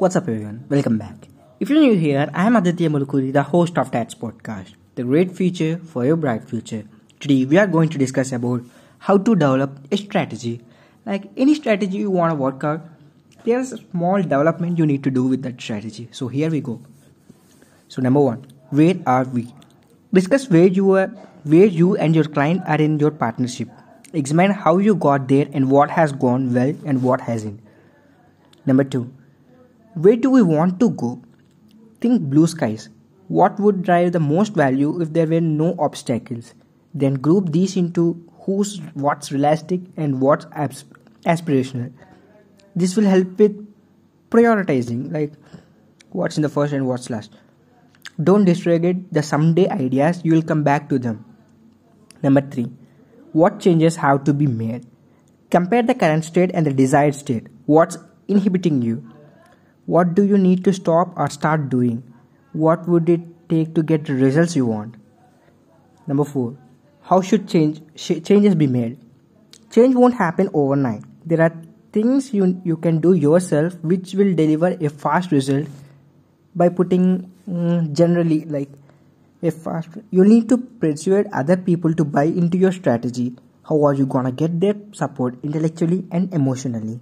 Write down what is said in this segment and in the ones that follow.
What's up, everyone? Welcome back. If you're new here, I am Aditya Mulkuri, the host of Tats Podcast, the great future for your bright future. Today, we are going to discuss about how to develop a strategy. Like any strategy you want to work out, there's a small development you need to do with that strategy. So here we go. So number one, where are we? Discuss where you are, where you and your client are in your partnership. Examine how you got there and what has gone well and what hasn't. Number two, where do we want to go? Think blue skies. What would drive the most value if there were no obstacles? Then group these into who's what's realistic and what's aspirational. This will help with prioritizing, like what's in the first and what's last. Don't disregard the someday ideas, you will come back to them. Number three, what changes have to be made? Compare the current state and the desired state. What's inhibiting you? What do you need to stop or start doing? What would it take to get the results you want? Number 4. How should change sh- changes be made? Change won't happen overnight. There are things you, you can do yourself which will deliver a fast result by putting mm, generally like a fast you need to persuade other people to buy into your strategy how are you gonna get their support intellectually and emotionally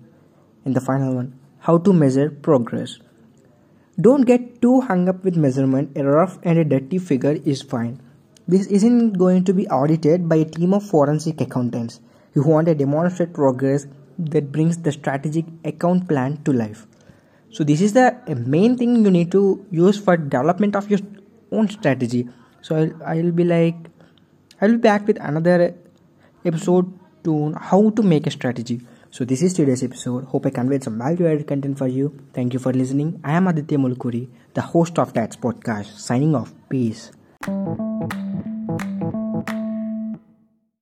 and the final one how to measure progress. Don't get too hung up with measurement, a rough and a dirty figure is fine. This isn't going to be audited by a team of forensic accountants who want to demonstrate progress that brings the strategic account plan to life. So this is the main thing you need to use for development of your own strategy. So I'll, I'll be like, I'll be back with another episode to how to make a strategy. So this is today's episode. Hope I conveyed some value-added content for you. Thank you for listening. I am Aditya Mulkuri, the host of Tax Podcast. Signing off. Peace.